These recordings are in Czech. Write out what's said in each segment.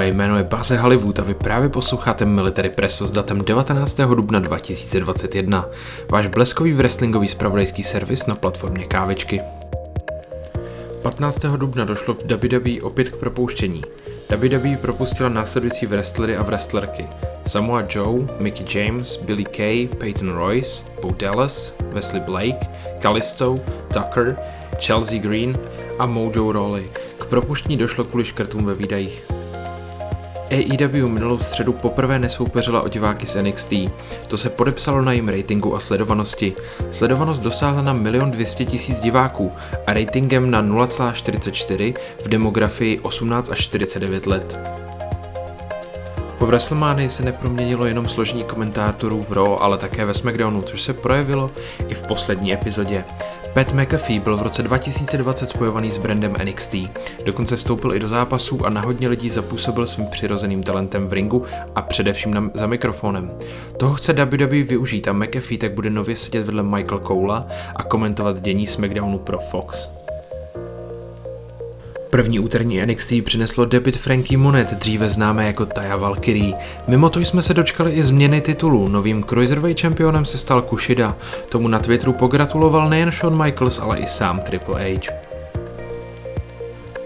Moje jméno je Baze Hollywood a vy právě posloucháte Military Presso s datem 19. dubna 2021. Váš bleskový wrestlingový spravodajský servis na platformě Kávečky. 15. dubna došlo v WWE opět k propouštění. WWE propustila následující wrestlery a wrestlerky. Samoa Joe, Mickey James, Billy Kay, Peyton Royce, Bo Dallas, Wesley Blake, Callisto, Tucker, Chelsea Green a Mojo Rawley. K propuštění došlo kvůli škrtům ve výdajích. AEW minulou středu poprvé nesoupeřila o diváky z NXT. To se podepsalo na jejím ratingu a sledovanosti. Sledovanost dosáhla na 1 200 000 diváků a ratingem na 0,44 v demografii 18 až 49 let. Po WrestleManii se neproměnilo jenom složení komentátorů v Raw, ale také ve SmackDownu, což se projevilo i v poslední epizodě. Pat McAfee byl v roce 2020 spojovaný s brandem NXT. Dokonce vstoupil i do zápasů a na hodně lidí zapůsobil svým přirozeným talentem v ringu a především na, za mikrofonem. Toho chce WWE využít a McAfee tak bude nově sedět vedle Michael Cola a komentovat dění SmackDownu pro Fox. První úterní NXT přineslo debit Frankie Monet, dříve známé jako Taya Valkyrie. Mimo to jsme se dočkali i změny titulu. Novým Cruiserweight čempionem se stal Kushida. Tomu na Twitteru pogratuloval nejen Shawn Michaels, ale i sám Triple H.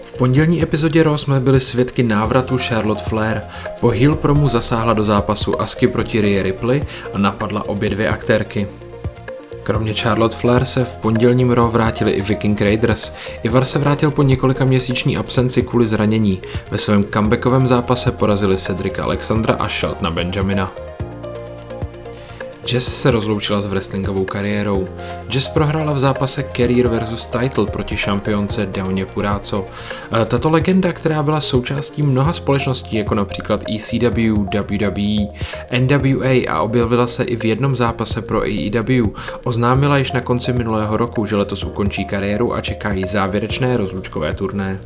V pondělní epizodě Raw jsme byli svědky návratu Charlotte Flair. Po heel promu zasáhla do zápasu Asky proti Rhea Ripley a napadla obě dvě aktérky. Kromě Charlotte Flair se v pondělním Raw vrátili i Viking Raiders. Ivar se vrátil po několika měsíční absenci kvůli zranění. Ve svém comebackovém zápase porazili Cedric Alexandra a Sheltona Benjamina. Jess se rozloučila s wrestlingovou kariérou. Jess prohrála v zápase Career vs. Title proti šampionce Deoně Puráco. E, tato legenda, která byla součástí mnoha společností, jako například ECW, WWE, NWA a objevila se i v jednom zápase pro AEW, oznámila již na konci minulého roku, že letos ukončí kariéru a čekají závěrečné rozlučkové turné.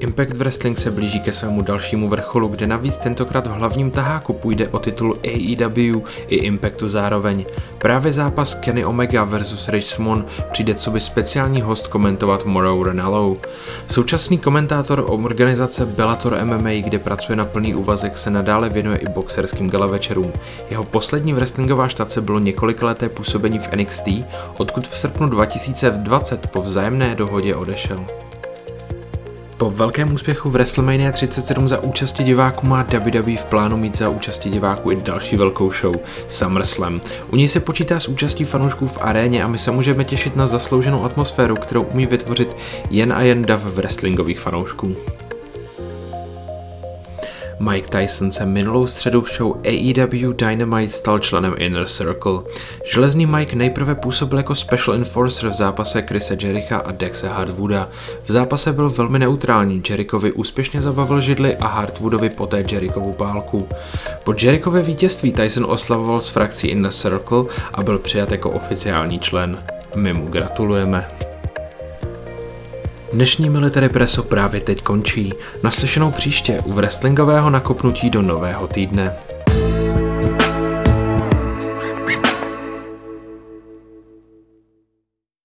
Impact Wrestling se blíží ke svému dalšímu vrcholu, kde navíc tentokrát v hlavním taháku půjde o titul AEW i Impactu zároveň. Právě zápas Kenny Omega vs Rich přijde co by speciální host komentovat Morrow Renalo. Současný komentátor organizace Bellator MMA, kde pracuje na plný úvazek, se nadále věnuje i boxerským gala večerům. Jeho poslední wrestlingová štace bylo několikaleté působení v NXT, odkud v srpnu 2020 po vzájemné dohodě odešel. Po velkém úspěchu v WrestleMania 37 za účasti diváků má WWE v plánu mít za účasti diváků i další velkou show SummerSlam. U ní se počítá s účastí fanoušků v aréně a my se můžeme těšit na zaslouženou atmosféru, kterou umí vytvořit jen a jen dav wrestlingových fanoušků. Mike Tyson se minulou středu v show AEW Dynamite stal členem Inner Circle. Železný Mike nejprve působil jako special enforcer v zápase Chrisa Jericha a Dexe Hardwooda. V zápase byl velmi neutrální, Jerichovi úspěšně zabavil židli a Hardwoodovi poté Jerichovu pálku. Po Jerichové vítězství Tyson oslavoval s frakcí Inner Circle a byl přijat jako oficiální člen. My mu gratulujeme. Dnešní Military Preso právě teď končí. Naslyšenou příště u wrestlingového nakopnutí do nového týdne.